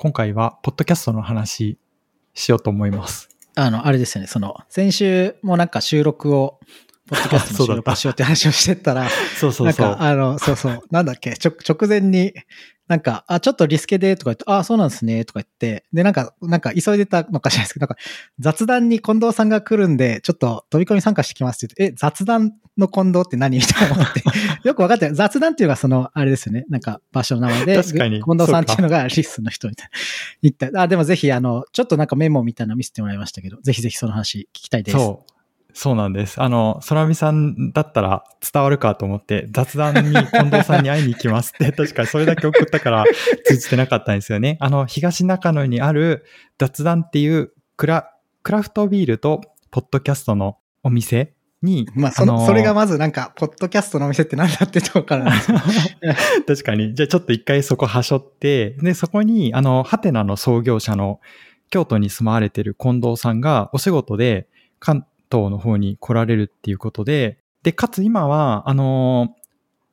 今回は、ポッドキャストの話しようと思います。あの、あれですよね、その、先週もなんか収録を、ポッドキャストの 収録をしようって話をしてたら、そうそうそう。なんか、あの、そうそう、なんだっけ、ちょ直前に、なんか、あ、ちょっとリスケでとか言って、あ、そうなんですね、とか言って、で、なんか、なんか急いでたのかしらですけど、なんか、雑談に近藤さんが来るんで、ちょっと飛び込み参加してきますって言って、え、雑談の近藤って何？みたいな思って、よく分かって。雑談っていうのがその、あれですよね、なんか場所の名前で、確かに近藤さんっていうのがリスの人みたいな。言った。あ、でもぜひ、あの、ちょっとなんかメモみたいなの見せてもらいましたけど、ぜひぜひその話聞きたいです。そう。そうなんです。あの、空見さんだったら伝わるかと思って、雑談に近藤さんに会いに行きますって、確かにそれだけ送ったから通じてなかったんですよね。あの、東中野にある雑談っていうクラ、クラフトビールとポッドキャストのお店に、まあ、その、ーそれがまずなんか、ポッドキャストのお店ってなんだってとこから 確かに。じゃあちょっと一回そこはしょって、で、そこに、あの、ハテナの創業者の京都に住まわれてる近藤さんがお仕事で関東の方に来られるっていうことで、で、かつ今は、あの、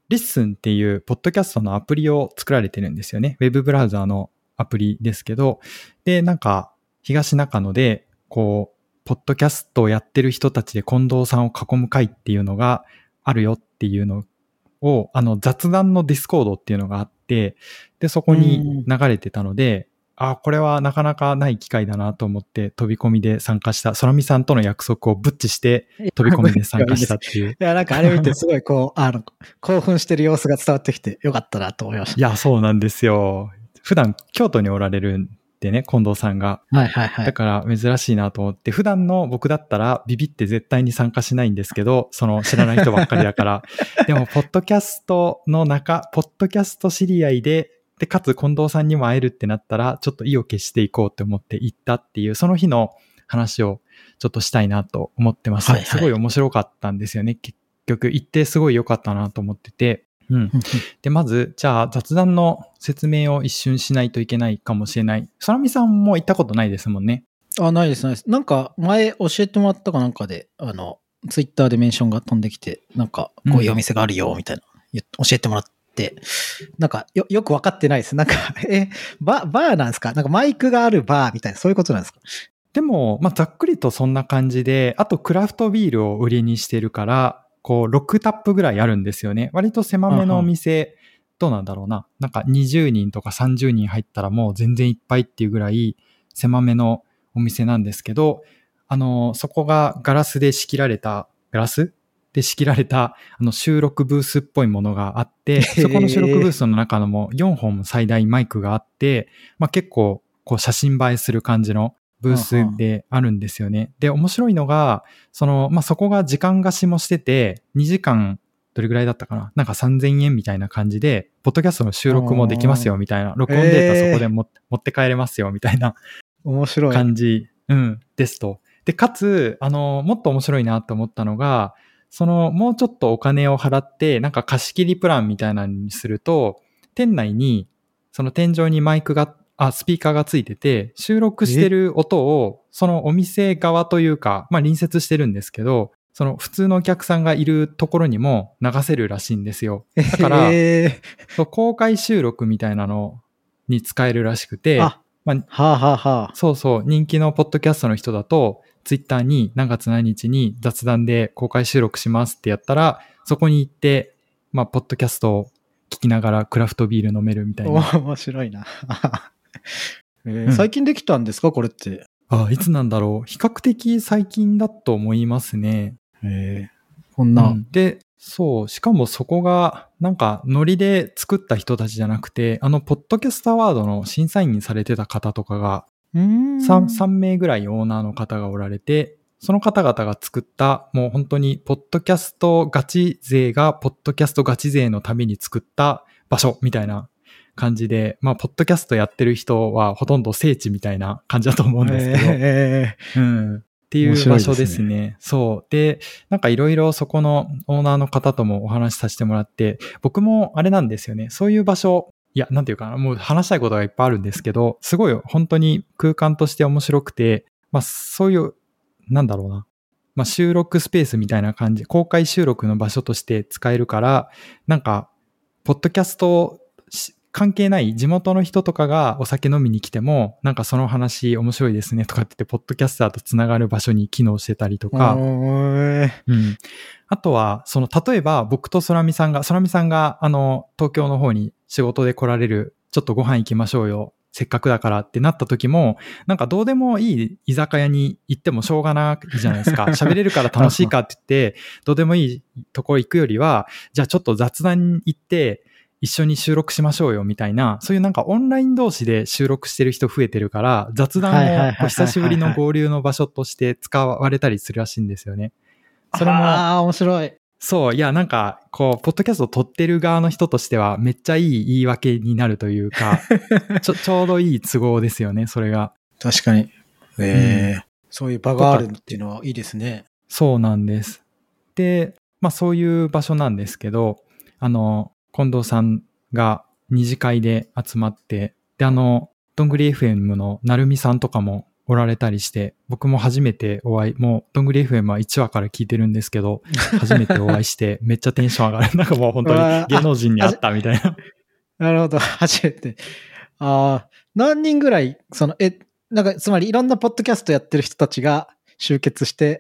LISTEN っていうポッドキャストのアプリを作られてるんですよね。ウェブブラウザーのアプリですけど、で、なんか、東中野で、こう、ポッドキャストをやってる人たちで近藤さんを囲む会っていうのがあるよっていうのを、あの、雑談の Discord っていうのがあって、で、そこに流れてたので、あ、これはなかなかない機会だなと思って飛び込みで参加した、空見さんとの約束をブッチして飛び込みで参加したっていう。いや、なんかあれ見てすごいこう、あの、興奮してる様子が伝わってきてよかったなと思いましいや、そうなんですよ。普段京都におられるんでね、近藤さんが。た。はいはいはい。だから珍しいなと思って、普段の僕だったらビビって絶対に参加しないんですけど、その知らない人ばっかりだから。でも、ポッドキャストの中、ポッドキャスト知り合いで、で、かつ近藤さんにも会えるってなったら、ちょっと意を決していこうって思って行ったっていう、その日の話をちょっとしたいなと思ってます。はいはいすごい面白かったんですよね。結局、行ってすごい良かったなと思ってて。うん。で、まず、じゃあ雑談の説明を一瞬しないといけないかもしれない。空見さんも行ったことないですもんね。あ、ないです、ないです。なんか、前教えてもらったかなんかで、あの、ツイッターでメンションが飛んできて、なんか、こういうお店があるよ、みたいな、言っ教えてもらって、なんか、よ、よくわかってないです。なんか、え、バ、バーなんですか？なんかマイクがあるバーみたいな、そういうことなんですか？でも、まあ、ざっくりとそんな感じで、あとクラフトビールを売りにしてるから、こう、6タップぐらいあるんですよね。割と狭めのお店、どうなんだろうな。なんか20人とか30人入ったらもう全然いっぱいっていうぐらい狭めのお店なんですけど、あの、そこがガラスで仕切られた、ガラス？で仕切られたあの収録ブースっぽいものがあって、そこの収録ブースの中のも4本最大マイクがあって、まあ結構こう写真映えする感じのブースであるんですよね。で、面白いのが、その、まあ、そこが時間貸しもしてて、2時間、どれぐらいだったかな？なんか3000円みたいな感じで、ポッドキャストの収録もできますよみたいな、録音データそこでも、持って帰れますよみたいな。面白い。感じ、うん、ですと。で、かつ、あの、もっと面白いなと思ったのが、その、もうちょっとお金を払って、なんか貸し切りプランみたいなのにすると、店内に、その天井にマイクが、あ、スピーカーがついてて、収録してる音を、そのお店側というか、まあ隣接してるんですけど、その普通のお客さんがいるところにも流せるらしいんですよ。だから、えそう公開収録みたいなのに使えるらしくて、ー、あ、まあ、はあはあはあ。そうそう、人気のポッドキャストの人だと、ツイッターに何月何日に雑談で公開収録しますってやったら、そこに行って、まあ、ポッドキャストを聞きながらクラフトビール飲めるみたいな。お面白いな。えーうん最近できたんですか？これって。あ、いつなんだろう。比較的最近だと思いますね。えーこんな、うんで、そう、しかもそこが、なんか、ノリで作った人たちじゃなくて、あの、ポッドキャストアワードの審査員にされてた方とかが 3, 3名ぐらいオーナーの方がおられて、その方々が作った、もう本当に、ポッドキャストガチ勢が、ポッドキャストガチ勢のために作った場所みたいな感じで、まあ、ポッドキャストやってる人はほとんど聖地みたいな感じだと思うんですけど、えうん。っていう面白いですね場所ですね。そう。で、なんかいろいろそこのオーナーの方ともお話しさせてもらって、僕もあれなんですよね。そういう場所、いや、なんていうかな、もう話したいことがいっぱいあるんですけど、すごい本当に空間として面白くて、まあそういう、なんだろうな。まあ収録スペースみたいな感じ、公開収録の場所として使えるから、なんか、ポッドキャスト関係ない地元の人とかがお酒飲みに来ても、なんかその話面白いですねとかって言って、ポッドキャスターとつながる場所に機能してたりとか、うん。あとは、その、例えば僕と空見さんが、空見さんが、あの、東京の方に仕事で来られる、ちょっとご飯行きましょうよ。せっかくだからってなった時も、なんかどうでもいい居酒屋に行ってもしょうがないじゃないですか。喋れるから楽しいかって言って、どうでもいいところ行くよりは、じゃあちょっと雑談行って、一緒に収録しましょうよみたいな、そういうなんかオンライン同士で収録してる人増えてるから、雑談を久しぶりの合流の場所として使われたりするらしいんですよね。それも。ああ、面白い。そう、いや、なんか、こう、ポッドキャストを撮ってる側の人としては、めっちゃいい言い訳になるというか、ちょ、ちょうどいい都合ですよね、それが。確かに。ええーうん、そういう場があるっていうのはいいですね。そうなんです。で、まあそういう場所なんですけど、あの、近藤さんが二次会で集まって、で、あの、どんぐり FM のなるみさんとかもおられたりして、僕も初めてお会い、もう、どんぐり FM は1話から聞いてるんですけど、初めてお会いして、めっちゃテンション上がる。なんかもう本当に芸能人に会ったみたいな。なるほど、初めて。ああ、何人ぐらい、その、え、なんか、つまりいろんなポッドキャストやってる人たちが集結して、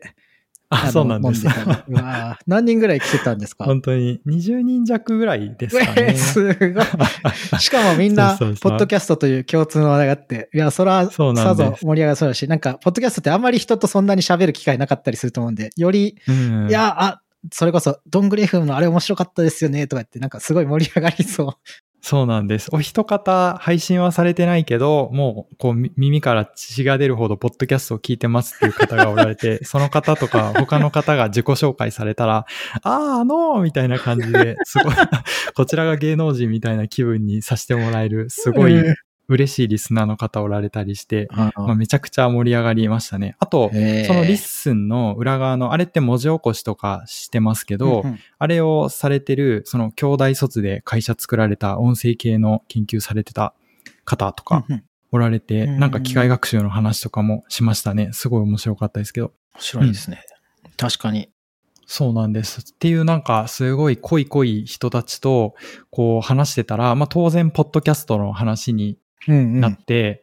あ、そうなんです。何人ぐらい来てたんですか？本当に20人弱ぐらいですかね。すごい。しかもみんな、ポッドキャストという共通の話題があって、いや、それはさぞ盛り上がりそうだし、なんか、ポッドキャストってあんまり人とそんなに喋る機会なかったりすると思うんで、より、うん、いや、あ、それこそ、ドングレフのあれ面白かったですよね、とか言って、なんかすごい盛り上がりそう。そうなんです。お一方配信はされてないけど、もうこう耳から血が出るほどポッドキャストを聞いてますっていう方がおられて、その方とか他の方が自己紹介されたら、ああ、あのー、みたいな感じで、すごい、こちらが芸能人みたいな気分にさせてもらえる、すごい嬉しいリスナーの方おられたりして、まあ、めちゃくちゃ盛り上がりましたね。あと、その LISTEN の裏側の、あれって文字起こしとかしてますけど、あれをされてる、その兄弟卒で会社作られた音声系の研究されてた方とかおられて、なんか機械学習の話とかもしましたね。すごい面白かったですけど。面白いですね。うん、確かに。そうなんです。っていうなんかすごい濃い濃い人たちとこう話してたら、まあ当然ポッドキャストの話になって、うんうん、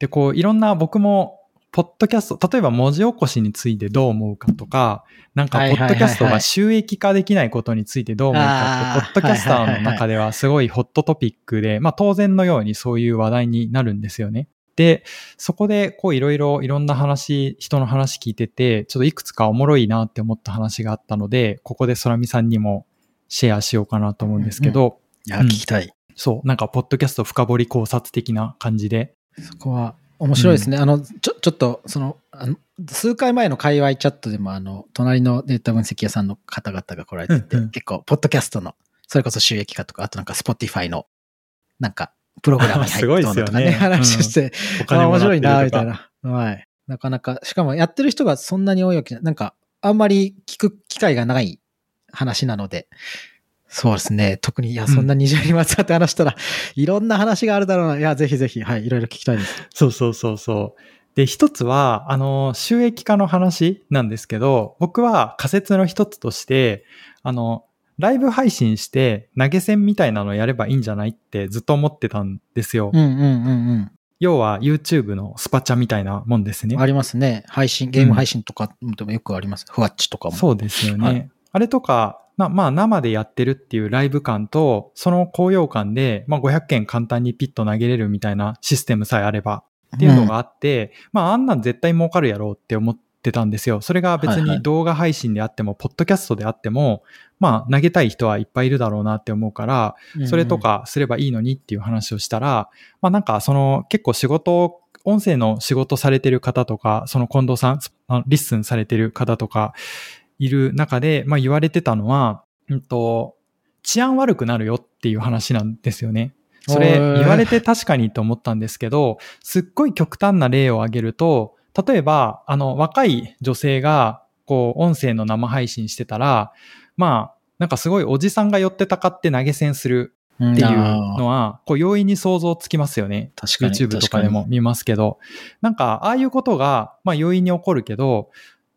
で、こう、いろんな僕も、ポッドキャスト、例えば文字起こしについてどう思うかとか、なんか、ポッドキャストが収益化できないことについてどう思うかって、ポッドキャスターの中ではすごいホットトピックで、まあ当然のようにそういう話題になるんですよね。で、そこでこういろいろいろんな話、人の話聞いてて、ちょっといくつかおもろいなって思った話があったので、ここで空見さんにもシェアしようかなと思うんですけど。うんうん、いや、聞きたい。そう、なんか、ポッドキャスト深掘り考察的な感じで。そこは面白いですね。うん、あの、ちょ、ちょっと、その、あの数回前の界隈チャットでも、あの、隣のデータ分析屋さんの方々が来られてて、うんうん、結構、ポッドキャストの、それこそ収益化とか、あとなんか、 Spotify の、なんか、プログラムに入ってとかね、ね話して、うん、面白いな、みたいな。はい。なかなか、しかもやってる人がそんなに多いわけじゃなんか、あんまり聞く機会がない話なので、そうですね。特に、いや、そんな20にまつわって話したら、うん、いろんな話があるだろうな。いや、ぜひぜひ、はい、いろいろ聞きたいです。そうそうそうそう。で、一つは、あの、収益化の話なんですけど、僕は仮説の一つとして、あの、ライブ配信して投げ銭みたいなのやればいいんじゃないってずっと思ってたんですよ。うんうんうんうん。要は YouTube のスパチャみたいなもんですね。ありますね。配信、ゲーム配信とかでもよくあります。うん、ふわっちとかも。そうですよね。はい、あれとか、まあ、まあ、生でやってるっていうライブ感と、その高揚感で、まあ、500件簡単にピッと投げれるみたいなシステムさえあればっていうのがあって、うん、まあ、あんなん絶対儲かるやろうって思ってたんですよ。それが別に動画配信であっても、はいはい、ポッドキャストであっても、まあ、投げたい人はいっぱいいるだろうなって思うから、それとかすればいいのにっていう話をしたら、まあ、なんか、その、結構仕事音声の仕事されてる方とか、その近藤さん、 LISTEN されてる方とか、いる中で、まあ言われてたのは、うんと、治安悪くなるよっていう話なんですよね。それ言われて確かにと思ったんですけど、すっごい極端な例を挙げると、例えば、あの、若い女性が、こう、音声の生配信してたら、まあ、なんかすごいおじさんが寄ってたかって投げ銭するっていうのは、こう容易に想像つきますよね。確かに。YouTube とかでも見ますけど。なんか、ああいうことが、まあ容易に起こるけど、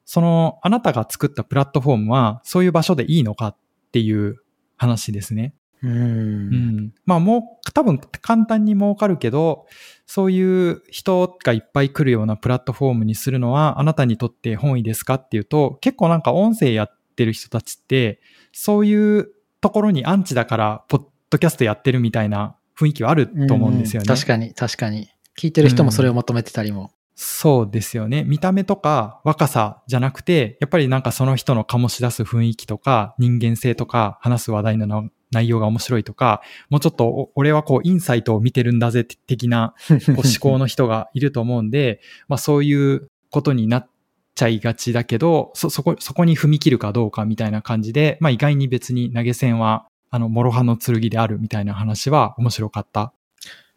その、あなたが作ったプラットフォームは、そういう場所でいいのかっていう話ですね。う。うんん。まあもう多分簡単に儲かるけど、そういう人がいっぱい来るようなプラットフォームにするのはあなたにとって本意ですかっていうと、結構なんか音声やってる人たちって、そういうところにアンチだから、ポッドキャストやってるみたいな雰囲気はあると思うんですよね。確かに、確かに。聞いてる人もそれを求めてたりも。そうですよね。見た目とか若さじゃなくて、やっぱりなんかその人の醸し出す雰囲気とか人間性とか話す話題の内容が面白いとか、もうちょっとお俺はこうインサイトを見てるんだぜ的な こう思考の人がいると思うんで、まあそういうことになっちゃいがちだけど、そ、そこ、そこに踏み切るかどうかみたいな感じで、まあ意外に別に投げ銭は、あの、諸刃の剣であるみたいな話は面白かった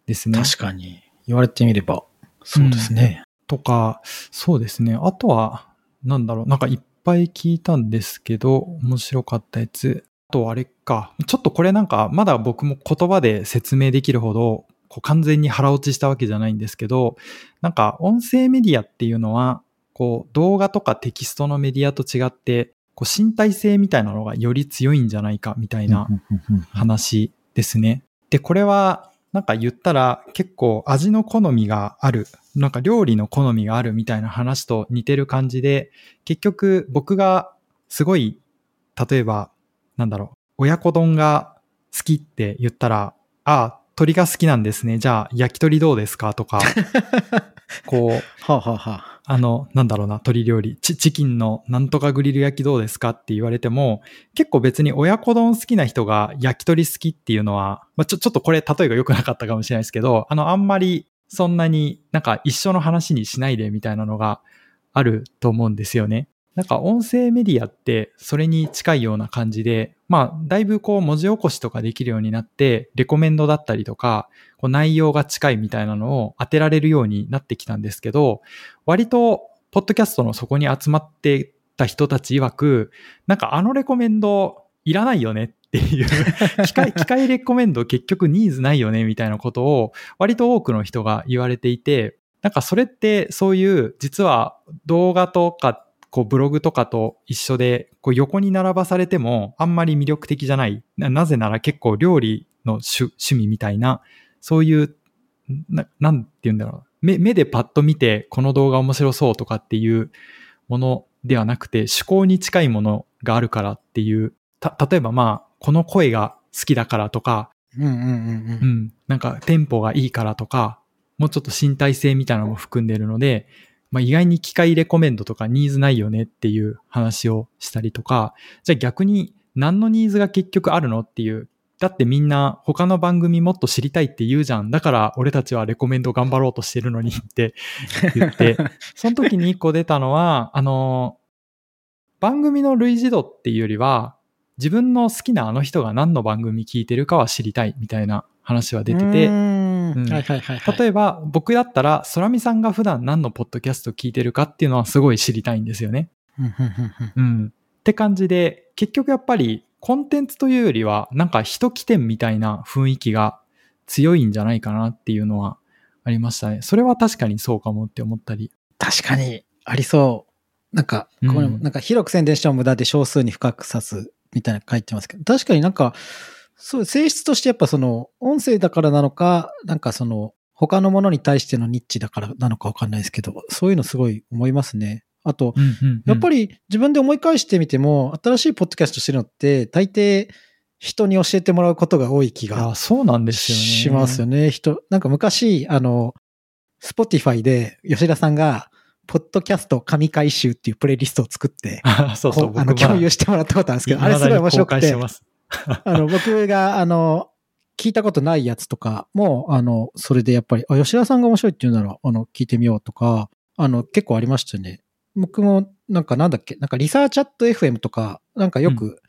ですね。確かに。言われてみれば、そうですね。とか、そうですね。あとは、なんだろう、なんかいっぱい聞いたんですけど、面白かったやつ。あとあれか。ちょっとこれなんか、まだ僕も言葉で説明できるほど、こう完全に腹落ちしたわけじゃないんですけど、なんか音声メディアっていうのは、こう動画とかテキストのメディアと違って、こう身体性みたいなのがより強いんじゃないかみたいな話ですね。で、これは、なんか言ったら結構味の好みがある、なんか料理の好みがあるみたいな話と似てる感じで、結局僕がすごい、例えば、なんだろう、親子丼が好きって言ったら、ああ、鳥が好きなんですね。じゃあ、焼き鳥どうですか？とか、こう、はあ、はは、あの、なんだろうな、鶏料理、チチキンのなんとかグリル焼きどうですかって言われても、結構別に親子丼好きな人が焼き鳥好きっていうのは、まあ、ちょ、ちょっとこれ例えが良くなかったかもしれないですけど、あの、あんまりそんなになんか一緒の話にしないでみたいなのがあると思うんですよね。なんか音声メディアってそれに近いような感じで、まあだいぶこう文字起こしとかできるようになって、レコメンドだったりとか、こう内容が近いみたいなのを当てられるようになってきたんですけど、割とポッドキャストのそこに集まってた人たち曰く、なんかあのレコメンドいらないよねっていう 機械、機械レコメンド結局ニーズないよねみたいなことを割と多くの人が言われていて、なんかそれってそういう実は動画とかこうブログとかと一緒でこう横に並ばされてもあんまり魅力的じゃない。ななぜなら結構料理の趣趣味みたいな、そういう、ななんて言うんだろう。目目でパッと見てこの動画面白そうとかっていうものではなくて趣向に近いものがあるからっていう、た、例えばまあ、この声が好きだからとか、うんうんうんううん。ん、なんかテンポがいいからとか、もうちょっと身体性みたいなのも含んでるので、まあ、意外に機械レコメンドとかニーズないよねっていう話をしたりとか、じゃあ逆に何のニーズが結局あるのっていう、だってみんな他の番組もっと知りたいって言うじゃん。だから俺たちはレコメンド頑張ろうとしてるのにって 言って、その時に一個出たのは、あの、番組の類似度っていうよりは、自分の好きなあの人が何の番組聞いてるかは知りたいみたいな話は出てて、うんうんはいはいはいはい。例えば僕だったら、空見さんが普段何のポッドキャスト聞いてるかっていうのはすごい知りたいんですよね。うんうんうんうんうん。って感じで、結局やっぱりコンテンツというよりは、なんか人起点みたいな雰囲気が強いんじゃないかなっていうのはありましたね。それは確かにそうかもって思ったり。確かに、ありそう。なんか、うんこれもなんか広く宣伝しても無駄で少数に深く刺すみたいな書いてますけど、確かになんか、そう、性質としてやっぱその、音声だからなのか、なんかその、他のものに対してのニッチだからなのかわかんないですけど、そういうのすごい思いますね。あと、やっぱり、り自分で思い返してみても、新しいポッドキャストしてるのって、大抵人に教えてもらうことが多い気があそうなんですよね。しますよね。人、なんか昔、あの、 Spotify で吉田さんが、ポッドキャスト神回収っていうプレイリストを作って、あ そうそう、あの共有してもらったことあるんですけど、あれすごい面白くて あの、僕が、あの、聞いたことないやつとかも、あの、それでやっぱり、あ、吉田さんが面白いって言うなら、あの、聞いてみようとか、あの、結構ありましたね。僕も、なんかなんだっけ、なんかリサーチャット FM とか、なんかようく、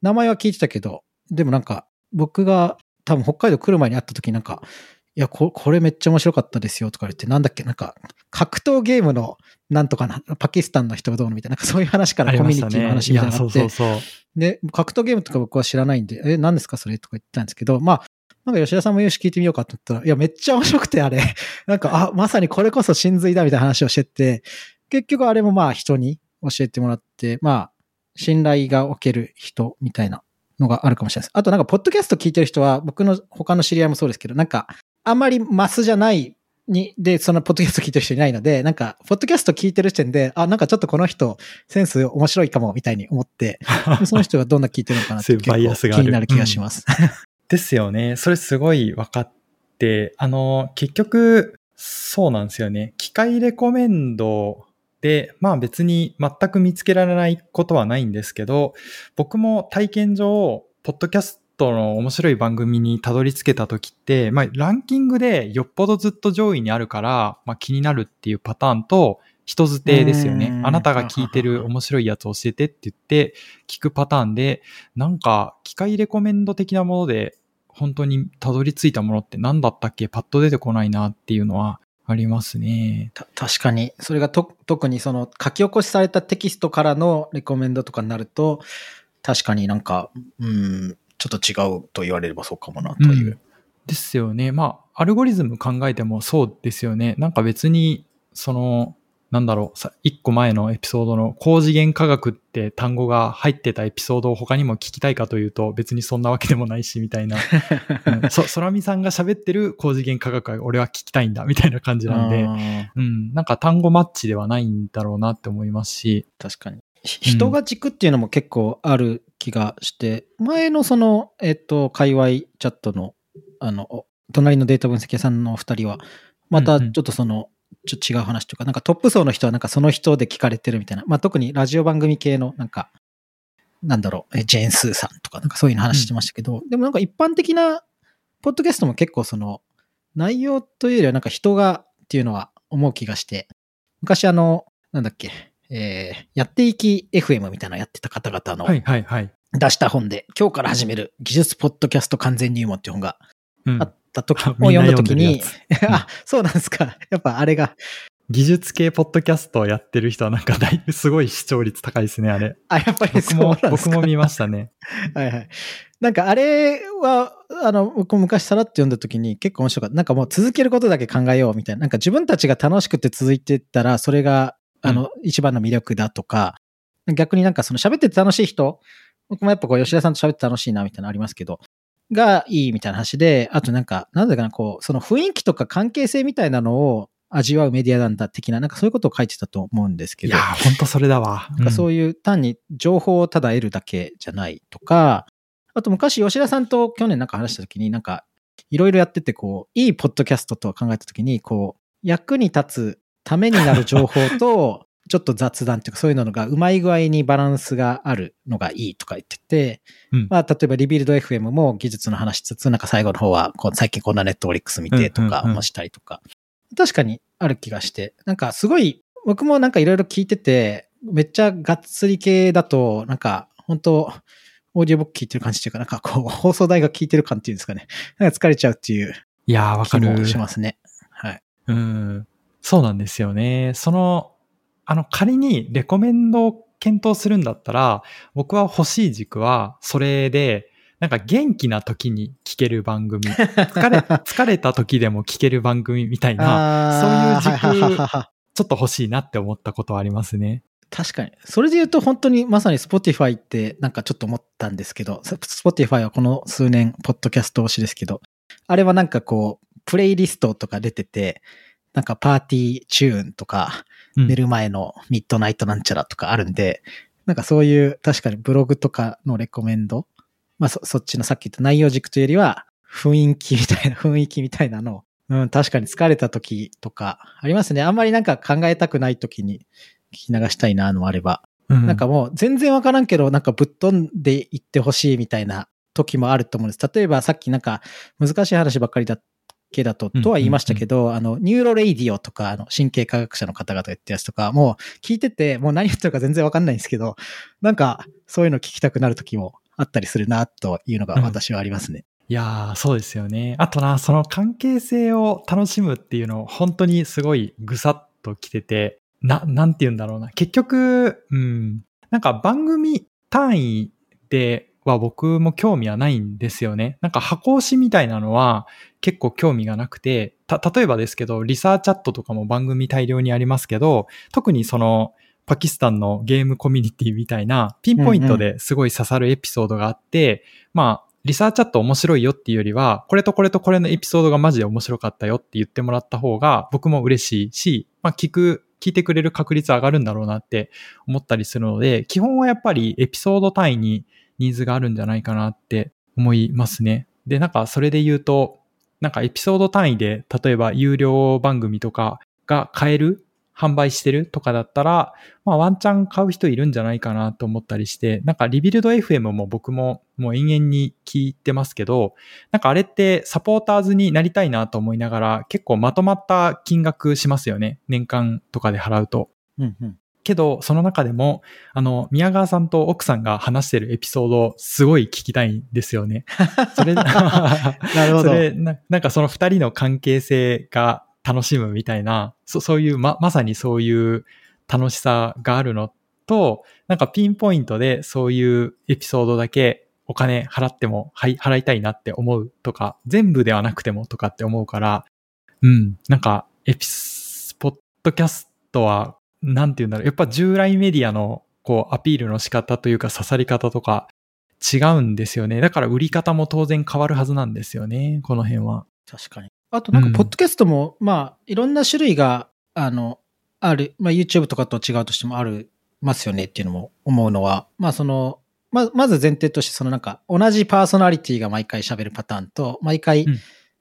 名前は聞いてたけど、でもなんか、僕が多分北海道来る前に会った時なんか、いや、ここれめっちゃ面白かったですよとか言って、なんだっけ、なんか、格闘ゲームのなんとかな、パキスタンの人がどうのみたいな、なんかそういう話からコミュニティの話みたいなのがあって、いや、そうそうそう。で、格闘ゲームとか僕は知らないんで、え、何ですかそれ？とか言ってたんですけど、まあ、なんか吉田さんも言うし聞いてみようかと思ったら、いや、めっちゃ面白くてあれ、なんか、あ、まさにこれこそ真髄だみたいな話をしてて、結局あれもまあ人に教えてもらって、まあ、信頼がおける人みたいなのがあるかもしれないです。あとなんか、ポッドキャスト聞いてる人は、僕の他の知り合いもそうですけど、なんか、あんまりマスじゃないに、で、そのポッドキャスト聞いてる人いないので、なんか、ポッドキャスト聞いてる時点で、あ、なんかちょっとこの人、センス面白いかも、みたいに思って、でその人がどんな聞いてるのかなってそういうバイアスがある気になる気がします。ですよね。それすごい分かって、あの、結局、そうなんですよね。機械レコメンドで、まあ別に全く見つけられないことはないんですけど、僕も体験上、ポッドキャストの面白い番組にたどり着けた時って、まあランキングでよっぽどずっと上位にあるから、まあ気になるっていうパターンと、人づてですよねう。んあなたが聞いてる面白いやつ教えてって言って聞くパターンで、なんか機械レコメンド的なもので本当にたどり着いたものって何だったっけ？パッと出てこないなっていうのはありますね。た確かに。それがと特にその書き起こしされたテキストからのレコメンドとかになると、確かになんか、うん、ちょっと違うと言われればそうかもなという。うんですよね。まあ、アルゴリズム考えてもそうですよね。なんか別に、その、なんだろう、さ一個前のエピソードの高次元科学って単語が入ってたエピソードを他にも聞きたいかというと別にそんなわけでもないしみたいな。うん、そ、空見さんが喋ってる高次元科学は俺は聞きたいんだみたいな感じなんで、うん、なんか単語マッチではないんだろうなって思いますし、確かに。ひ人が軸っていうのも結構ある気がして、前のその、えっと、界隈チャットの、あの、お隣のデータ分析屋さんのお二人は、またちょっとその、ちょっと違う話というか、なんかトップ層の人はなんかその人で聞かれてるみたいな、まあ特にラジオ番組系のなんか、なんだろう、えジェーン・スーさんとかなんかそういうの話してましたけど、でもなんか一般的なポッドキャストも結構その、内容というよりはなんか人がっていうのは思う気がして、昔あの、なんだっけ、えーやっていき FM みたいなのやってた方々のはいはいはい。出した本で、今日から始める技術ポッドキャスト完全入門っていう本がうんあった時、を みんな読んだ時に あ、そうなんですか。やっぱあれが、技術系ポッドキャストをやってる人はなんかだいぶすごい視聴率高いですね、あれ。あ、やっぱり僕そうもなん、ですか。僕も見ましたね。はいはい。なんかあれは、あの、僕も昔さらっと読んだ時に結構面白かった。なんかもう続けることだけ考えようみたいな。なんか自分たちが楽しくて続いてたら、それが、あの、一番の魅力だとか、逆になんかその喋ってて楽しい人、僕もやっぱこう吉田さんと喋って楽しいなみたいなのありますけど、がいいみたいな話で、あとなんか、なんだかな、こう、その雰囲気とか関係性みたいなのを味わうメディアなんだ的な、なんかそういうことを書いてたと思うんですけど。いやー、ほんとそれだわ。なんかそういう単に情報をただ得るだけじゃないとか、あと昔吉田さんと去年なんか話した時になんかいろいろやっててこう、いいポッドキャストとは考えた時にこう、役に立つためになる情報と、ちょっと雑談っていうかそういうのがうまい具合にバランスがあるのがいいとか言ってて、うんまあ例えばリビルド FM も技術の話しつつ、なんか最後の方はこう最近こんなネットフリックス見てとかもしたりとか、確かにある気がして、なんかすごい、僕もなんかいろいろ聞いてて、めっちゃがっつり系だと、なんか本当オーディオブック聞いてる感じっていうか、なんかこう、放送大学聞いてる感っていうんですかね。なんか疲れちゃうっていういやー、わかる。しますね。はい。うん。そうなんですよね。その、あの、仮にレコメンドを検討するんだったら、僕は欲しい軸は、それで、なんか元気な時に聞ける番組、疲れ、疲れた時でも聞ける番組みたいな、そういう軸ちょっと欲しいなって思ったことはありますね。確かに。それで言うと本当にまさに Spotify ってなんかちょっと思ったんですけど、Spotify はこの数年、ポッドキャスト推しですけど、あれはなんかこう、プレイリストとか出てて、なんかパーティーチューンとか、うん寝る前のミッドナイトなんちゃらとかあるんで、なんかそういう確かにブログとかのレコメンド、まあそそっちのさっき言った内容軸というよりは、雰囲気みたいな、雰囲気みたいなのを、うん、確かに疲れた時とか、ありますね。あんまりなんか考えたくない時に聞き流したいなのもあれば、うんなんかもう全然わからんけど、なんかぶっ飛んでいってほしいみたいな時もあると思うんです。例えばさっきなんか難しい話ばっかりだけだと、うんとは言いましたけど、あの、 NeuroRadio とか、あの、神経科学者の方々が言ってるやつとか、もう聞いてて、もう何言ってるか全然わかんないんですけど、なんかそういうの聞きたくなる時もあったりするな、というのが私はありますね。いやー、そうですよね。あとな、その関係性を楽しむっていうのを本当にすごいぐさっときてて、な、なんて言うんだろうな。結局、うん、なんか番組単位では僕も興味はないんですよね。なんか箱押しみたいなのは結構興味がなくて、た、例えばですけど、 Researchat とかも番組大量にありますけど、特にその、パキスタンのゲームコミュニティみたいな、ピンポイントですごい刺さるエピソードがあって、まあ、 Researchat 面白いよっていうよりは、これとこれとこれのエピソードがマジで面白かったよって言ってもらった方が僕も嬉しいし、まあ聞く、聞いてくれる確率上がるんだろうなって思ったりするので、基本はやっぱりエピソード単位にニーズがあるんじゃないかなって思いますね。で、なんかそれで言うと、なんかエピソード単位で、例えば有料番組とかが買える販売してるとかだったら、まあワンチャン買う人いるんじゃないかなと思ったりして、なんかリビルド FM も僕ももう延々に聞いてますけど、なんかあれってサポーターズになりたいなと思いながら結構まとまった金額しますよね。年間とかで払うと。うんうん、けど、その中でも、あの、宮川さんと奥さんが話してるエピソード、すごい聞きたいんですよね。それ、なるほど。それな、なんかその二人の関係性が楽しむみたいな、そそういう、ま、まさにそういう楽しさがあるのと、なんかピンポイントでそういうエピソードだけお金払っても、はい、払いたいなって思うとか、全部ではなくてもとかって思うから、うん、なんか、エピス、ポッドキャストは、なんて言うんだろう、やっぱ従来メディアの、こう、アピールの仕方というか刺さり方とか違うんですよね。だから売り方も当然変わるはずなんですよね、この辺は。確かに。あとなんか、ポッドキャストも、うん、まあ、いろんな種類が、あの、ある、まあ、YouTube とかと違うとしてもある、ますよね。っていうのも思うのは、まあ、その、ま、まず前提として、そのなんか、同じパーソナリティが毎回喋るパターンと、毎回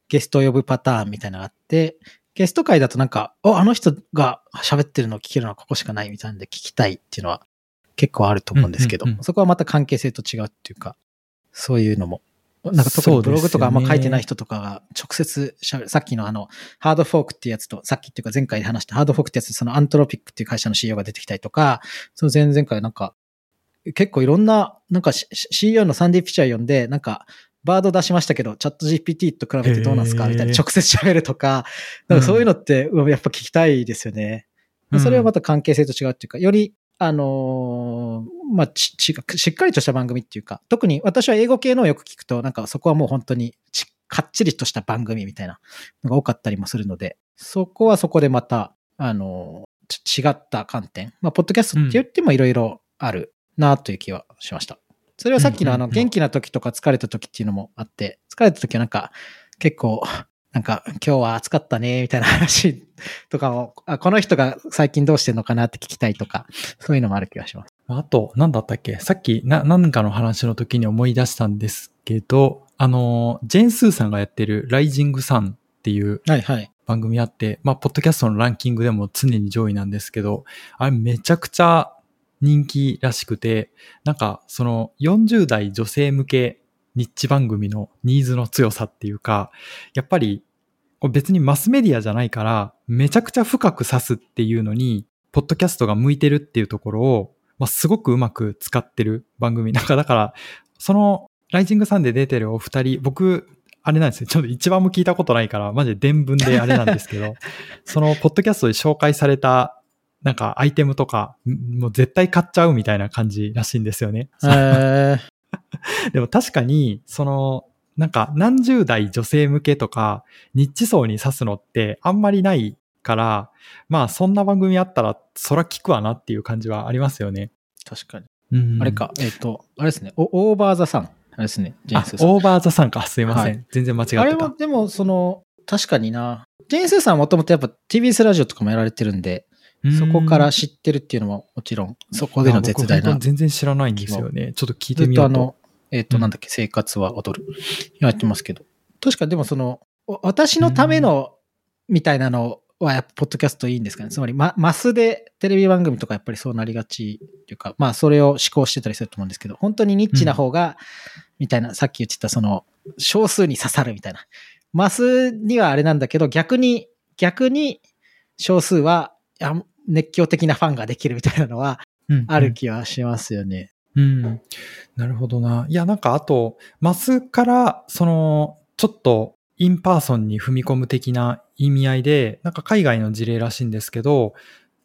ゲストを呼ぶパターンみたいなのがあって、うん、ゲスト会だとなんか、お、あの人が喋ってるのを聞けるのはここしかないみたいなんで聞きたいっていうのは結構あると思うんですけど、そこはまた関係性と違うっていうか、そういうのもなんか特にブログとかあんま書いてない人とかが直接喋る。さっきのあの、ハードフォークっていうやつと、さっきっていうか前回で話したハードフォークってやつそのアントロピックっていう会社の CEO が出てきたりとか、その前々回なんか、結構いろんな、なんか CEO のサンディ・ピチャー読んで、なんか、バード出しましたけど、チャット GPT と比べてどうなんですか？みたいな直接喋るとか、なんかそういうのって、やっぱ聞きたいですよね。うん、それはまた関係性と違うっていうか、よりあのー、まあ、ち、しっかりとした番組っていうか、特に私は英語系のをよく聞くと、なんかそこはもう本当にかっちりとした番組みたいなのが多かったりもするので、そこはそこでまた、あのー、違った観点。まあ、ポッドキャストって言ってもいろいろあるなという気はしました。それはさっきのあの、元気な時とか疲れた時っていうのもあって、疲れた時はなんか、結構、なんか、今日は暑かったね、みたいな話 とかをあ、この人が最近どうしてんのかなって聞きたいとか、そういうのもある気がします。あと、なんだったっけ？さっき、な、なんかの話の時に思い出したんですけど、あの、ジェーン・スーさんがやってるライジング・サンっていう番組あって、はいはい、まあ、ポッドキャストのランキングでも常に上位なんですけど、あれめちゃくちゃ人気らしくて、なんか、その40代女性向けニッチ番組のニーズの強さっていうか、やっぱり別にマスメディアじゃないから、めちゃくちゃ深く指すっていうのに、ポッドキャストが向いてるっていうところを、まあ、すごくうまく使ってる番組。なんかだから、その、ライジングサンで出てるお二人、僕、あれなんですね。ちょっと一番も聞いたことないから、マジで伝聞であれなんですけど、その、ポッドキャストで紹介された、なんかアイテムとか、もう絶対買っちゃうみたいな感じらしいんですよね。ー、でも確かに、その、なんか何十代女性向けとか、ニッチ層に指すのってあんまりないから、まあそんな番組あったら、そら聞くわなっていう感じはありますよね。確かに。うん、あれか、えっ、ー、と、あれですね、オーバーザさん。あれですね、ジェンスーさん。オーバーザさんか、すいません。はい、全然間違ってた。あれはでも、その、確かにな。ジェンスーさんはもともとやっぱ TBS ラジオとかもやられてるんで、そこから知ってるっていうのももちろん、そこでの絶大な。全然知らないんですよね。ちょっと聞いてみようと。あの、えっ、ー、と、なんだっけ、生活は踊る。やってますけど。確かでもその、私のための、みたいなのは、やっぱ、ポッドキャストいいんですかね。つまり、ま、マスでテレビ番組とかやっぱりそうなりがちっていうか、まあ、それを思考してたりすると思うんですけど、本当にニッチな方が、みたいな、さっき言ってた、その、少数に刺さるみたいな。マスにはあれなんだけど、逆に、逆に、少数は、熱狂的なファンができるみたいなのは、ある気はしますよね。うん。なるほどな。いや、なんかあと、マスから、その、ちょっと、 in person に踏み込む的な意味合いで、なんか海外の事例らしいんですけど、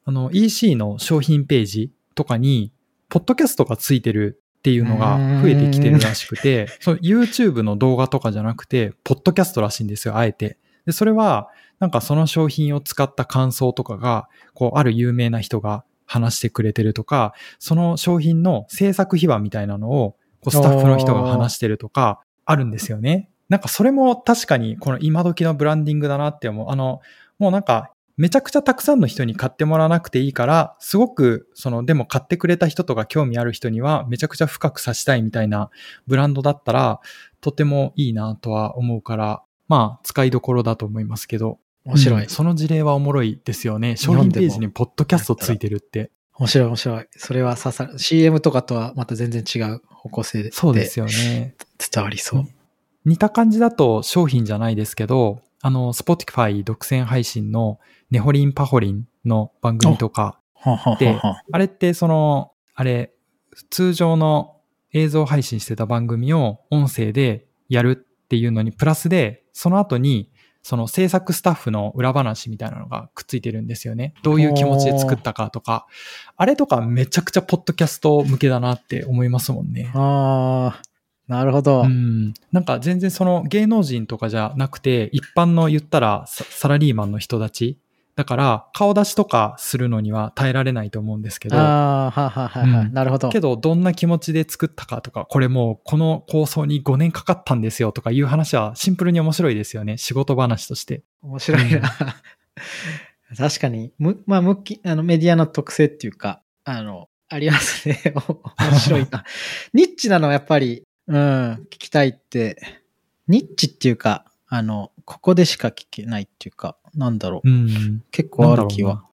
あの、EC の商品ページとかに、ポッドキャストがついてるっていうのが増えてきてるらしくて、その YouTube の動画とかじゃなくて、ポッドキャストらしいんですよ、あえて。で、それは、なんかその商品を使った感想とかが、こう、ある有名な人が話してくれてるとか、その商品の制作秘話みたいなのを、こうスタッフの人が話してるとか、あるんですよね。なんかそれも確かにこの今時のブランディングだなって思う。あの、もうなんかめちゃくちゃたくさんの人に買ってもらわなくていいから、すごく、その、でも買ってくれた人とか興味ある人には、めちゃくちゃ深くさしたいみたいなブランドだったら、とてもいいなとは思うから、まあ、使いどころだと思いますけど。面白い、うん、その事例はおもろいですよね。商品ページにポッドキャストついてるって。面白い面白い。それは刺さる。CM とかとはまた全然違う方向性で。そうですよね。伝わりそう。似た感じだと商品じゃないですけど、あの、Spotify 独占配信のネホリンパホリンの番組とかで、あれってその、あれ、通常の映像配信してた番組を音声でやるっていうのにプラスで、その後にその制作スタッフの裏話みたいなのがくっついてるんですよね。どういう気持ちで作ったかとか。あれとかめちゃくちゃポッドキャスト向けだなって思いますもんね。ああ、なるほど。うん。なんか全然その芸能人とかじゃなくて、一般の言ったらサラリーマンの人たち。だから、顔出しとかするのには耐えられないと思うんですけど。ああ、はははは、うん、なるほど。けど、どんな気持ちで作ったかとか、これもうこの構想に5年かかったんですよとかいう話はシンプルに面白いですよね。仕事話として。面白いな。うん、確かに、む、まあ、むき、あの、メディアの特性っていうか、あの、ありますね。面白いな。ニッチなのはやっぱり、うん、聞きたいって、ニッチっていうか、あの、ここでしか聞けないっていうか、なんだろう。うん、結構ある気は。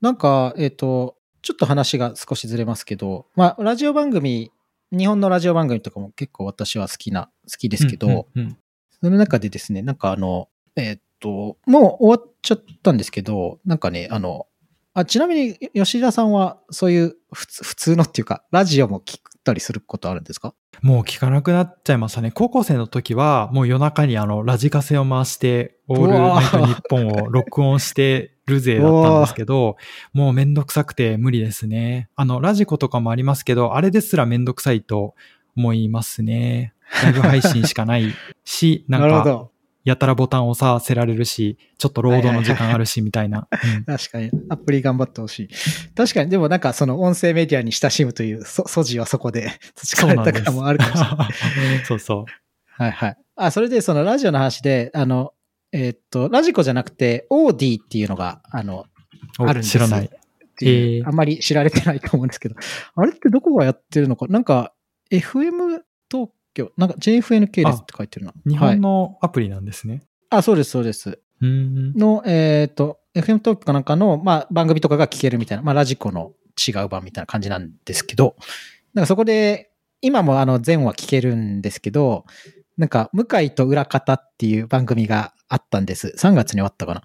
なんか、えっ、ー、と、ちょっと話が少しずれますけど、まあ、ラジオ番組、日本のラジオ番組とかも結構私は好きな、好きですけど、うんうんうん、その中でですね、なんかあの、えっ、ー、と、もう終わっちゃったんですけど、なんかね、あの、あちなみに吉田さんはそういう普通のっていうか、ラジオも聞ったりすることあるんですか？もう聞かなくなっちゃいましたね。高校生の時は、もう夜中にあの、ラジカセを回して、オールナイトニッポンを録音してるぜだったんですけど、もうめんどくさくて無理ですね。あの、ラジコとかもありますけど、あれですらめんどくさいと思いますね。ライブ配信しかないし、なんか、やたらボタンを押させられるし、ちょっとロードの時間あるし、みたいな。確かに。アプリ頑張ってほしい。確かに、でもなんかその音声メディアに親しむという素地はそこで 培われたからもあるかもしれない。そうそう。はいはい。あ、それでそのラジオの話で、あの、えー、っと、ラジコじゃなくて、オーディっていうのが、あの、あるんです知らない。えー、あんまり知られてないと思うんですけど、あれってどこがやってるのか？なんか、FM 東京、なんか JFNK ですって書いてるな。日本のアプリなんですね。はい、あ、そうです、そうです。の、えっ、ー、と、FM 東京かなんかの、まあ、番組とかが聞けるみたいな、まあ、ラジコの違う版みたいな感じなんですけど、なんかそこで、今もあの、全話聞けるんですけど、なんか、向井と裏方っていう番組があったんです。3月に終わったかな。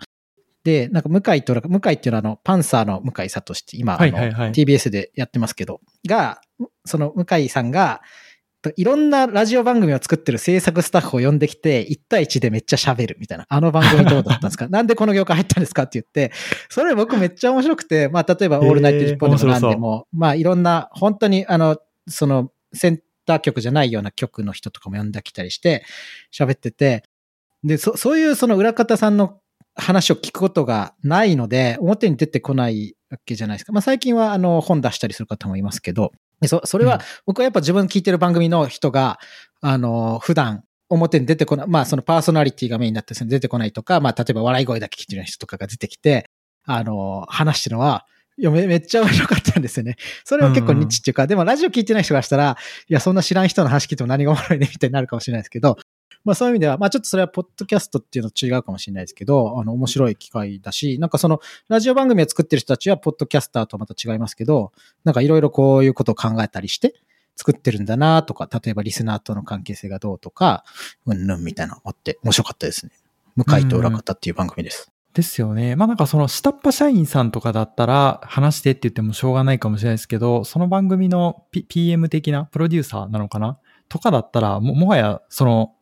で、なんか、向井と裏方、向井っていうのはあの、パンサーの向井聡って、今、はいはいはい、TBS でやってますけど、が、その向井さんが、いろんなラジオ番組を作ってる制作スタッフを呼んできて、1対1でめっちゃ喋るみたいな。あの番組どうだったんですか？なんでこの業界入ったんですか？って言って、それ僕めっちゃ面白くて、まあ例えばオールナイトニッポンでも何でも、まあいろんな、本当にあの、そのセンター局じゃないような局の人とかも呼んできたりして喋ってて、で、そそういうその裏方さんの話を聞くことがないので、表に出てこないわけじゃないですか。まあ最近はあの本出したりする方もいますけど、そそれは、僕はやっぱ自分聞いてる番組の人が、あの、普段表に出てこない、まあそのパーソナリティがメインになって出てこないとか、まあ例えば笑い声だけ聞いてる人とかが出てきて、あの、話してるのは、いやめ、めっちゃ面白かったんですよね。それは結構ニッチっていうか、うん、でもラジオ聞いてない人がしたら、いや、そんな知らん人の話聞いても何がおもろいねみたいになるかもしれないですけど、まあそういう意味では、まあちょっとそれはポッドキャストっていうのと違うかもしれないですけど、あの面白い機会だし、なんかそのラジオ番組を作ってる人たちはポッドキャスターとまた違いますけど、なんかいろいろこういうことを考えたりして作ってるんだなとか、例えばリスナーとの関係性がどうとか、うんぬんみたいなのあって面白かったですね。向井と裏方っていう番組です。ですよね。まあなんかその下っ端社員さんとかだったら話してって言ってもしょうがないかもしれないですけど、その番組の、P、PM 的なプロデューサーなのかなとかだったらも、もはやその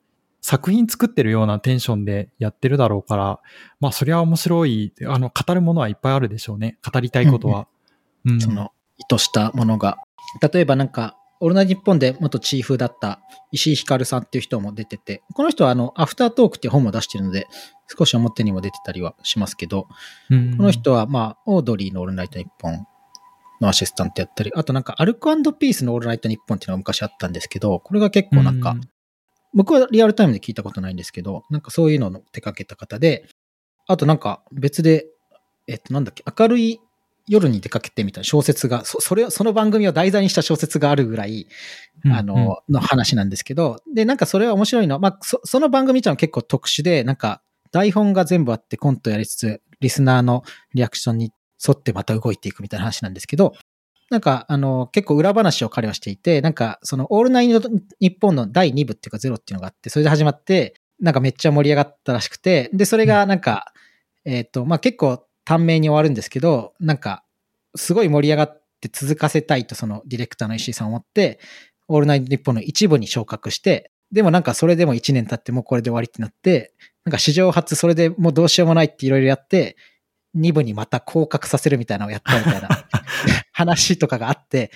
作品作ってるようなテンションでやってるだろうから、まあそりゃ面白い、あの、語るものはいっぱいあるでしょうね。語りたいことは。うん、うん、その、意図したものが。例えばなんか、オールナイトニッポンで元チーフだった石井ひかるさんっていう人も出てて、この人はあの、アフタートークっていう本も出してるので、少し表にも出てたりはしますけど、うん、この人はまあ、オードリーのオールナイトニッポンのアシスタントやったり、あとなんかアルコピースのオールナイトニッポンっていうのが昔あったんですけど、これが結構なんか、うん僕はリアルタイムで聞いたことないんですけど、なんかそういうのの手掛けた方で、あとなんか別で、えっとなんだっけ、明るい夜に出かけてみたいな小説が、そそれ、その番組を題材にした小説があるぐらい、あの、の話なんですけど、で、なんかそれは面白いのは、まあ、そその番組自体は結構特殊で、なんか台本が全部あってコントやりつつ、リスナーのリアクションに沿ってまた動いていくみたいな話なんですけど、なんか、あの、結構裏話を彼はしていて、なんか、その、オールナイト日本の第2部っていうかゼロっていうのがあって、それで始まって、なんかめっちゃ盛り上がったらしくて、で、それがなんか、えっ、と、まあ、結構短命に終わるんですけど、なんか、すごい盛り上がって続かせたいと、そのディレクターの石井さん思って、オールナイト日本の一部に昇格して、でもなんかそれでも1年経ってもうこれで終わりってなって、なんか史上初それでもうどうしようもないっていろいろやって、2部にまた降格させるみたいなのをやったみたいな 話とかがあって、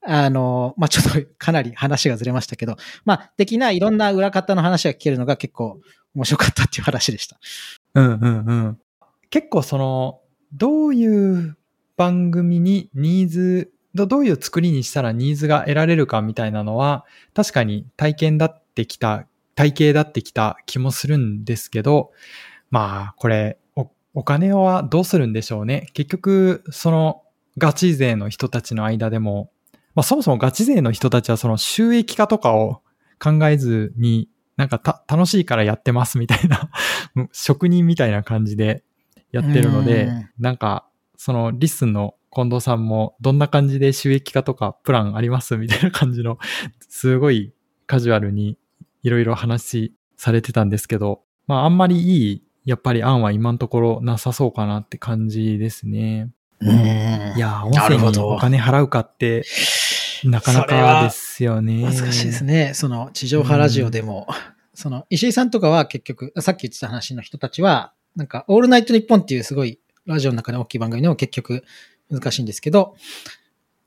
あの、まあ、ちょっと かなり話がずれましたけど、まあ、的ないろんな裏方の話が聞けるのが結構面白かったっていう話でした。うんうんうん。結構その、どういう番組にニーズ、どどういう作りにしたらニーズが得られるかみたいなのは、確かに体験だってきた、体系だってきた気もするんですけど、まあ、これ、お、お金はどうするんでしょうね。結局、その、ガチ勢の人たちの間でも、まあそもそもガチ勢の人たちはその収益化とかを考えずに、なんかた楽しいからやってますみたいな、職人みたいな感じでやってるのでうん、なんか、そのリッスンの近藤さんもどんな感じで収益化とかプランありますみたいな感じの、すごいカジュアルにいろいろ話されてたんですけど、まああんまりいい、やっぱり案は今のところなさそうかなって感じですね。うんいやー、音声にお金払うかって、なかなかですよね。難しいですね。その地上波ラジオでも、その石井さんとかは結局、さっき言ってた話の人たちは、なんか、オールナイトニッポンっていうすごいラジオの中で大きい番組でも結局難しいんですけど、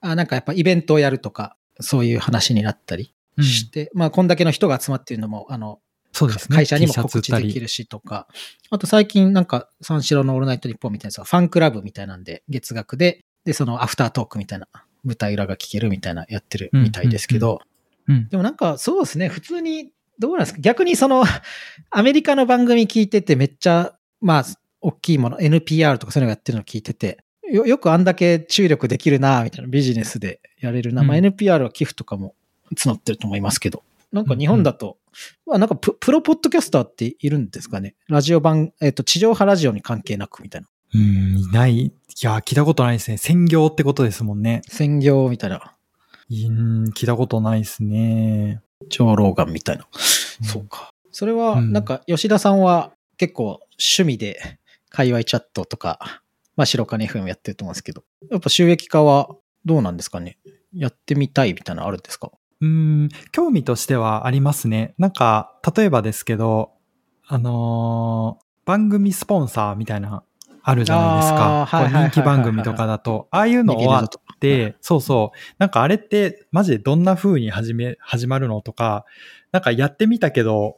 あなんかやっぱイベントをやるとか、そういう話になったりうん。して、まあ、こんだけの人が集まっているのも、あの、そうですね。会社にも告知できるしとか、あと最近なんか三四郎のオールナイトニッポンみたいなやつはファンクラブみたいなんで月額で、で、そのアフタートークみたいな舞台裏が聞けるみたいなやってるみたいですけど、うん。でもなんかそうですね、普通にどうなんですか？逆にその アメリカの番組聞いててめっちゃ、まあ、大きいもの、NPR とかそういうのやってるの聞いてて、よよくあんだけ注力できるなみたいなビジネスでやれるな。まあうん NPR は寄付とかも募ってると思いますけど。なんか日本だと、まあなんかププロポッドキャスターっているんですかね？ラジオ版、えっ、と、地上波ラジオに関係なくみたいな。うん、いない。いや、聞いたことないですね。専業ってことですもんね。専業みたいな。うん、聞いたことないですね。超老眼みたいな。うんそうか。それは、うんなんか、吉田さんは結構趣味で、界隈チャットとか、まあ、白金 FM やってると思うんですけど、やっぱ収益化はどうなんですかね？やってみたいみたいなのあるんですか？うん、興味としてはありますね。なんか、例えばですけど、あのー番組スポンサーみたいな、あるじゃないですか。はいはいはいはいはいこう人気番組とかだと、ああいうのはあっとて、そうそう。なんかあれって、マジでどんな風に始め、始まるのとか、なんかやってみたけど、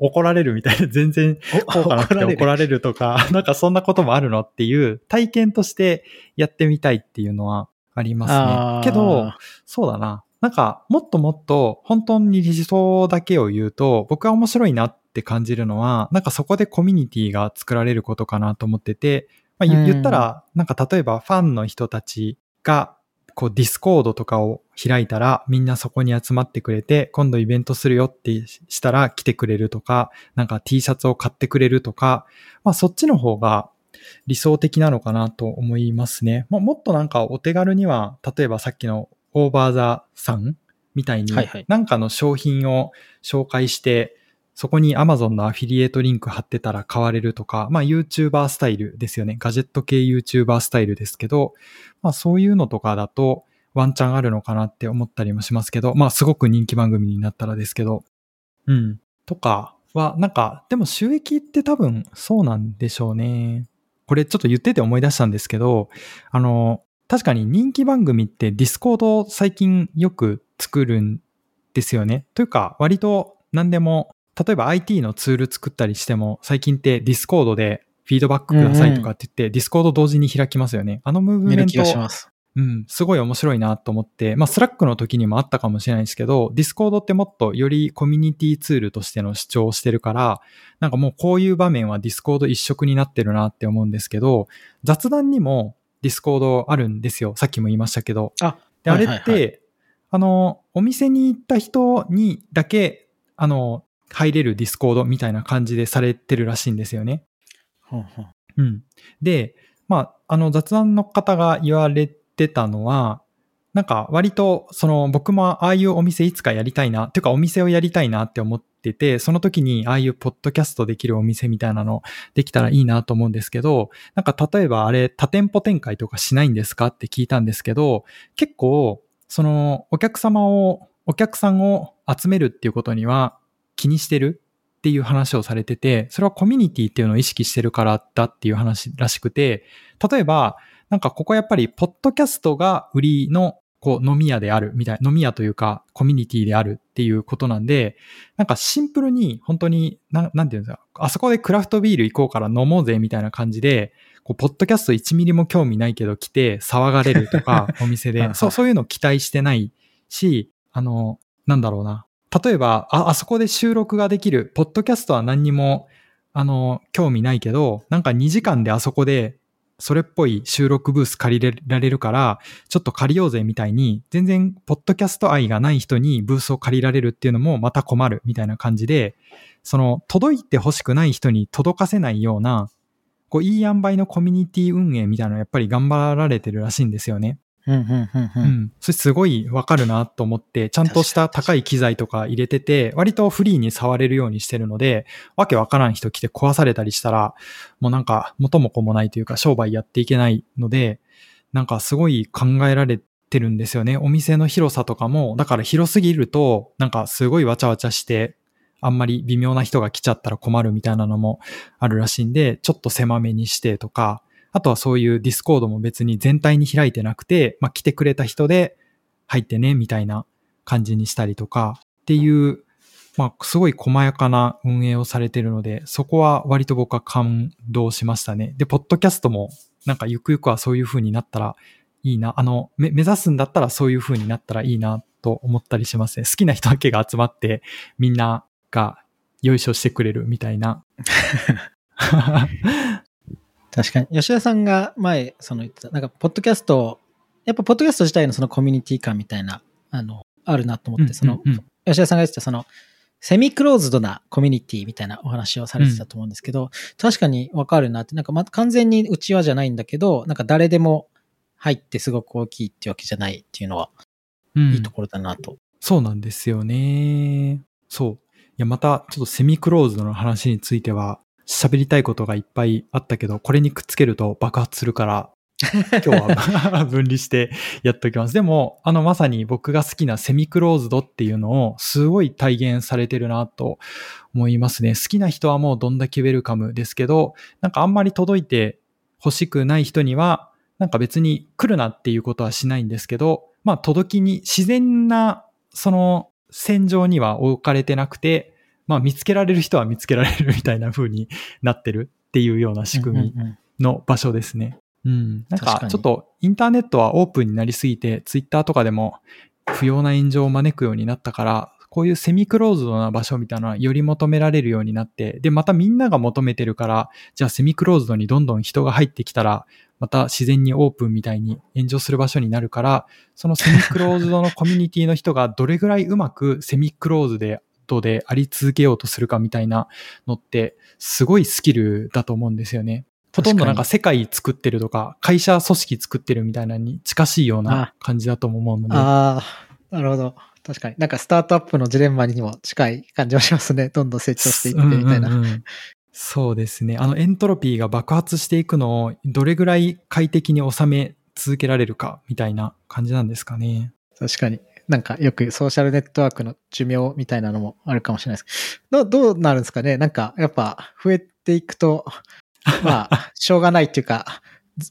怒られるみたいな、全然効果なくて怒られるとか、なんかそんなこともあるのっていう体験としてやってみたいっていうのはありますね。けど、そうだな。なんか、もっともっと本当に理想だけを言うと、僕は面白いなって感じるのは、なんかそこでコミュニティが作られることかなと思ってて、まあ、言ったら、なんか例えばファンの人たちが、こうディスコードとかを開いたらみんなそこに集まってくれて、今度イベントするよってしたら来てくれるとか、なんか T シャツを買ってくれるとか、まあそっちの方が理想的なのかなと思いますね。ももっとなんかお手軽には、例えばさっきのオーバーザサンみたいにはいはい、なんかの商品を紹介して、そこに Amazon のアフィリエイトリンク貼ってたら買われるとか、まあ YouTuber スタイルですよね。ガジェット系 YouTuber スタイルですけど、まあそういうのとかだとワンチャンあるのかなって思ったりもしますけど、まあすごく人気番組になったらですけど、うん。とかは、なんか、でも収益って多分そうなんでしょうね。これちょっと言ってて思い出したんですけど、あの、確かに人気番組ってディスコード最近よく作るんですよね。というか、割と何でも、例えば IT のツール作ったりしても、最近ってディスコードでフィードバックくださいとかって言って、ディスコード同時に開きますよね。あのムーブメント気がします。うん、すごい面白いなと思って、まあ、スラックの時にもあったかもしれないですけど、ディスコードってもっとよりコミュニティツールとしての主張をしてるから、なんかもうこういう場面はディスコード一色になってるなって思うんですけど、雑談にもディスコードあるんですよ。さっきも言いましたけど。あ、で、あれはいはいって、あの、お店に行った人にだけ、あの、入れるディスコードみたいな感じでされてるらしいんですよね。ほんほんうん。で、まあ、あの雑談の方が言われてたのは、なんか割と、その僕もああいうお店いつかやりたいな、っていうかお店をやりたいなって思ってて、その時にああいうポッドキャストできるお店みたいなのできたらいいなと思うんですけど、なんか例えばあれ多店舗展開とかしないんですかって聞いたんですけど、結構、そのお客様を、お客さんを集めるっていうことには気にしてるっていう話をされてて、それはコミュニティっていうのを意識してるからだっていう話らしくて、例えば、なんかここやっぱり、ポッドキャストが売りの、こう、飲み屋であるみたいな、飲み屋というか、コミュニティであるっていうことなんで、なんかシンプルに、本当に、なん、なんていうんですか、あそこでクラフトビール行こうから飲もうぜみたいな感じで、こう、ポッドキャスト1ミリも興味ないけど来て騒がれるとか、お店で、そう、そういうの期待してないし、あの、なんだろうな。例えば、あ、あそこで収録ができる、ポッドキャストは何にも、あの、興味ないけど、なんか2時間であそこで、それっぽい収録ブース借りられるから、ちょっと借りようぜみたいに、全然、ポッドキャスト愛がない人にブースを借りられるっていうのもまた困るみたいな感じで、その、届いてほしくない人に届かせないような、こう、いい塩梅のコミュニティ運営みたいなのやっぱり頑張られてるらしいんですよね。うんうんうんう。うんん。それすごいわかるなと思って、ちゃんとした高い機材とか入れてて、割とフリーに触れるようにしてるので、わけわからん人来て壊されたりしたら、もうなんか元も子もないというか商売やっていけないので、なんかすごい考えられてるんですよね。お店の広さとかも、だから広すぎると、なんかすごいわちゃわちゃして、あんまり微妙な人が来ちゃったら困るみたいなのもあるらしいんで、ちょっと狭めにしてとか、あとはそういうディスコードも別に全体に開いてなくて、まあ来てくれた人で入ってね、みたいな感じにしたりとかっていう、まあすごい細やかな運営をされてるので、そこは割と僕は感動しましたね。で、ポッドキャストもなんかゆくゆくはそういう風になったらいいな。あの、目指すんだったらそういう風になったらいいなと思ったりしますね。好きな人だけが集まってみんながよいしょしてくれるみたいな。確かに。吉田さんが前、その言ってた、なんか、ポッドキャスト、やっぱ、ポッドキャスト自体のそのコミュニティ感みたいな、あの、あるなと思って、その、うんうん吉田さんが言ってた、その、セミクローズドなコミュニティみたいなお話をされてたと思うんですけど、確かにわかるなって、なんか、ま、完全に内輪じゃないんだけど、なんか誰でも入ってすごく大きいっていうわけじゃないっていうのは、うんいいところだなと。そうなんですよね。そう。いや、また、ちょっとセミクローズドの話については、喋りたいことがいっぱいあったけど、これにくっつけると爆発するから、今日は 分離してやっておきます。でも、あの、まさに僕が好きなセミクローズドっていうのを、すごい体現されてるなと思いますね。好きな人はもうどんだけウェルカムですけど、なんかあんまり届いて欲しくない人には、なんか別に来るなっていうことはしないんですけど、まあ届きに、自然な、その、戦場には置かれてなくて、まあ見つけられる人は見つけられるみたいな風になってるっていうような仕組みうんうんうんの場所ですね。うん。なん確かにかちょっとインターネットはオープンになりすぎて、ツイッターとかでも不要な炎上を招くようになったから、こういうセミクローズドな場所みたいなのはより求められるようになって、で、またみんなが求めてるから、じゃあセミクローズドにどんどん人が入ってきたら、また自然にオープンみたいに炎上する場所になるから、そのセミクローズドのコミュニティの人がどれぐらいうまくセミクローズでドであり続けようとするかみたいなのって、すごいスキルだと思うんですよね。ほとんどなんか世界作ってるとか、会社組織作ってるみたいなのに近しいような感じだと思うので。ああ、なるほど。確かに。なんかスタートアップのジレンマにも近い感じはしますね。どんどん成長していってみたいな。うんうんうんそうですね。あのエントロピーが爆発していくのをどれぐらい快適に収め続けられるかみたいな感じなんですかね。確かに。なんかよくソーシャルネットワークの寿命みたいなのもあるかもしれないですけど、どうどうなるんですかね？なんかやっぱ増えていくと、まあ、しょうがないっていうか、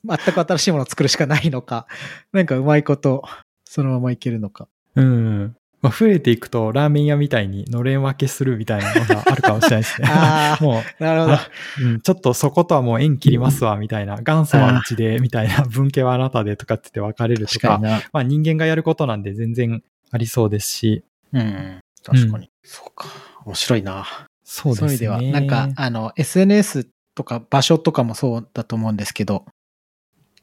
全く新しいものを作るしかないのか、なんかうまいこと、そのままいけるのか。うん。まあ、増えていくとラーメン屋みたいにのれん分けするみたいなのがあるかもしれないですね。あもあ、なるほど。う、うん、ちょっとそことはもう縁切りますわ、みたいな。元祖はうちで、みたいな。文系はあなたでとかって言って分かれるとか確か。まあ人間がやることなんで全然ありそうですし。うん。確かに。そうか。面白いな。そうですね。そういう意味では、なんか、あの、SNS とか場所とかもそうだと思うんですけど、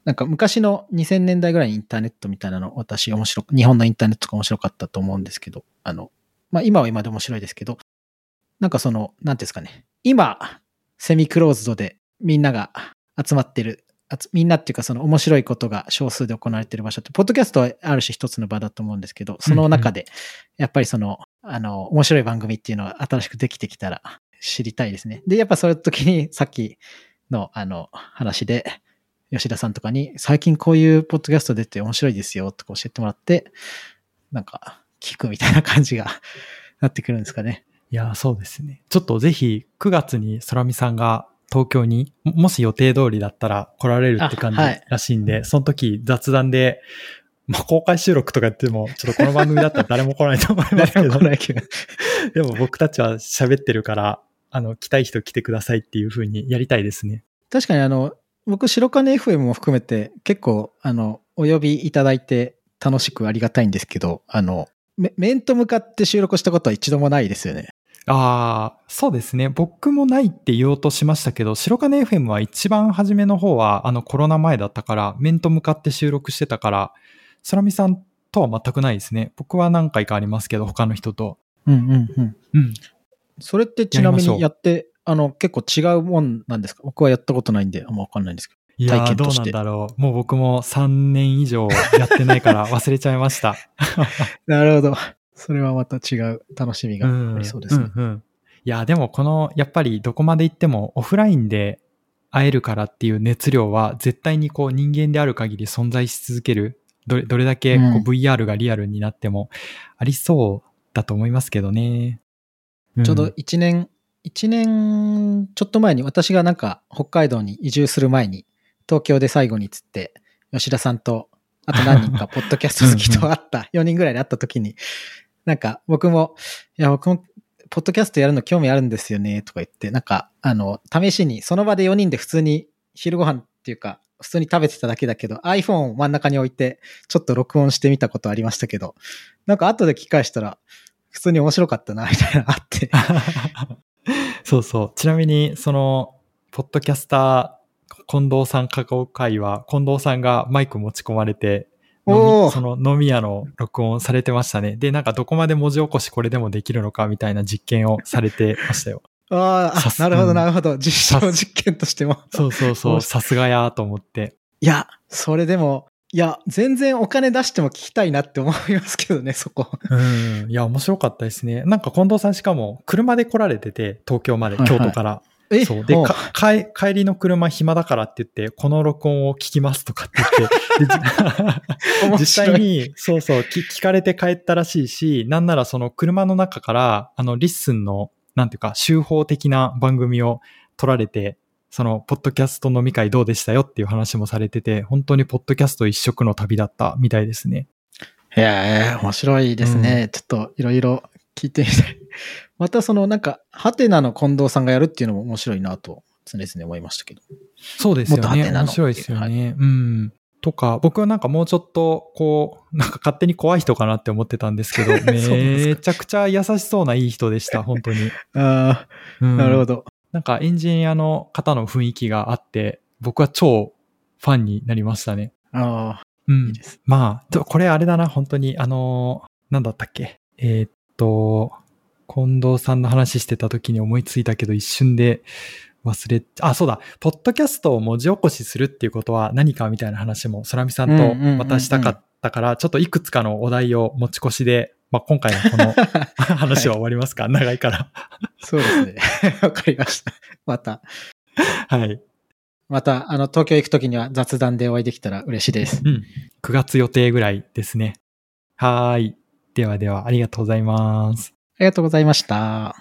なんか昔の2000年代ぐらいにインターネットみたいなの、私面白く、日本のインターネットが面白かったと思うんですけど、あの、まあ今は今で面白いですけど、なんかその、なんですかね、今、セミクローズドでみんなが集まってる、みんなっていうかその面白いことが少数で行われてる場所って、ポッドキャストはある種一つの場だと思うんですけど、その中で、やっぱりその、あの、面白い番組っていうのは新しくできてきたら知りたいですね。で、やっぱそういう時にさっきのあの話で、吉田さんとかに最近こういうポッドキャスト出て面白いですよとか教えてもらって、なんか聞くみたいな感じが なってくるんですかね。いや、そうですね。ちょっとぜひ9月に空見さんが東京に、ももし予定通りだったら来られるって感じらしいんで、その時雑談で、まあ、公開収録とか言っても、ちょっとこの番組だったら誰も来ないと思いますけど。でも僕たちは喋ってるから、あの、来たい人来てくださいっていう風にやりたいですね。確かにあの、僕、白金 FM も含めて結構、あの、お呼びいただいて楽しくありがたいんですけど、あの、め面と向かって収録したことは一度もないですよね。ああ、そうですね。僕もないって言おうとしましたけど、白金 FM は一番初めの方は、あのコロナ前だったから、面と向かって収録してたから、空見さんとは全くないですね。僕は何回かありますけど、他の人と。うんうんうん。うん。それってちなみにやって、あの、結構違うもんなんですか？僕はやったことないんで、あんまわかんないんですけど。いやー、どうなんだろう。もう僕も3年以上やってないから 忘れちゃいました。なるほど。それはまた違う楽しみがありそうですね。んうんうんいや、でもこの、やっぱりどこまで行ってもオフラインで会えるからっていう熱量は絶対にこう人間である限り存在し続ける。どれどれだけこううん VR がリアルになってもありそうだと思いますけどね。んちょうど1年、1年ちょっと前に私がなんか北海道に移住する前に東京で最後につって吉田さんとあと何人かポッドキャスト好きと会った、4人ぐらいで会った時になんか僕も、いや僕もポッドキャストやるの興味あるんですよねとか言って、なんかあの試しにその場で4人で普通に昼ご飯っていうか普通に食べてただけだけど iPhone を真ん中に置いてちょっと録音してみたことありましたけど、なんか後で聞き返したら普通に面白かったなみたいなのあって。そうそう。ちなみに、その、ポッドキャスター、近藤さん囲う会は、近藤さんがマイク持ち込まれて、その飲み屋の録音されてましたね。で、なんかどこまで文字起こしこれでもできるのかみたいな実験をされてましたよ。ああ、なるほど、うんなるほど。実証実験としても。そうそうそう、さすがやーと思って。いや、それでも、いや、全然お金出しても聞きたいなって思いますけどね、そこ。うん。いや、面白かったですね。なんか近藤さんしかも車で来られてて、東京まで、はいはい京都から。えそう。で、帰帰りの車暇だからって言って、この録音を聞きますとかって言って、実白い際に、そうそう、聞聞かれて帰ったらしいし、なんならその車の中から、あの、リッスンの、なんていうか、集法的な番組を撮られて、その、ポッドキャスト飲み会どうでしたよっていう話もされてて、本当にポッドキャスト一色の旅だったみたいですね。いや、面白いですね。ちょっといろいろ聞いてみたい。またそのなんか、ハテナの近藤さんがやるっていうのも面白いなと常々思いましたけど。そうですよね。面白いですよね。うん。とか、僕はなんかもうちょっと、こう、なんか勝手に怖い人かなって思ってたんですけど、めちゃくちゃ優しそうないい人でした、本当に。ああ、うんなるほど。なんかエンジニアの方の雰囲気があって、僕は超ファンになりましたね。ああ、うん。いいです。まあ、とこれあれだな、本当に。あのーなんだったっけ？えーっと、近藤さんの話してた時に思いついたけど、一瞬で忘れ、あ、そうだ、ポッドキャストを文字起こしするっていうことは何かみたいな話も、空見さんとうんうんうんうんまたしたかったから、ちょっといくつかのお題を持ち越しで、まあ、今回のこの 話は終わりますか、長いから。そうですね。わかりました。また、はい。また、あの、東京行くときには雑談でお会いできたら嬉しいです。うん。9月予定ぐらいですね。はーい。ではでは、ありがとうございます。ありがとうございました。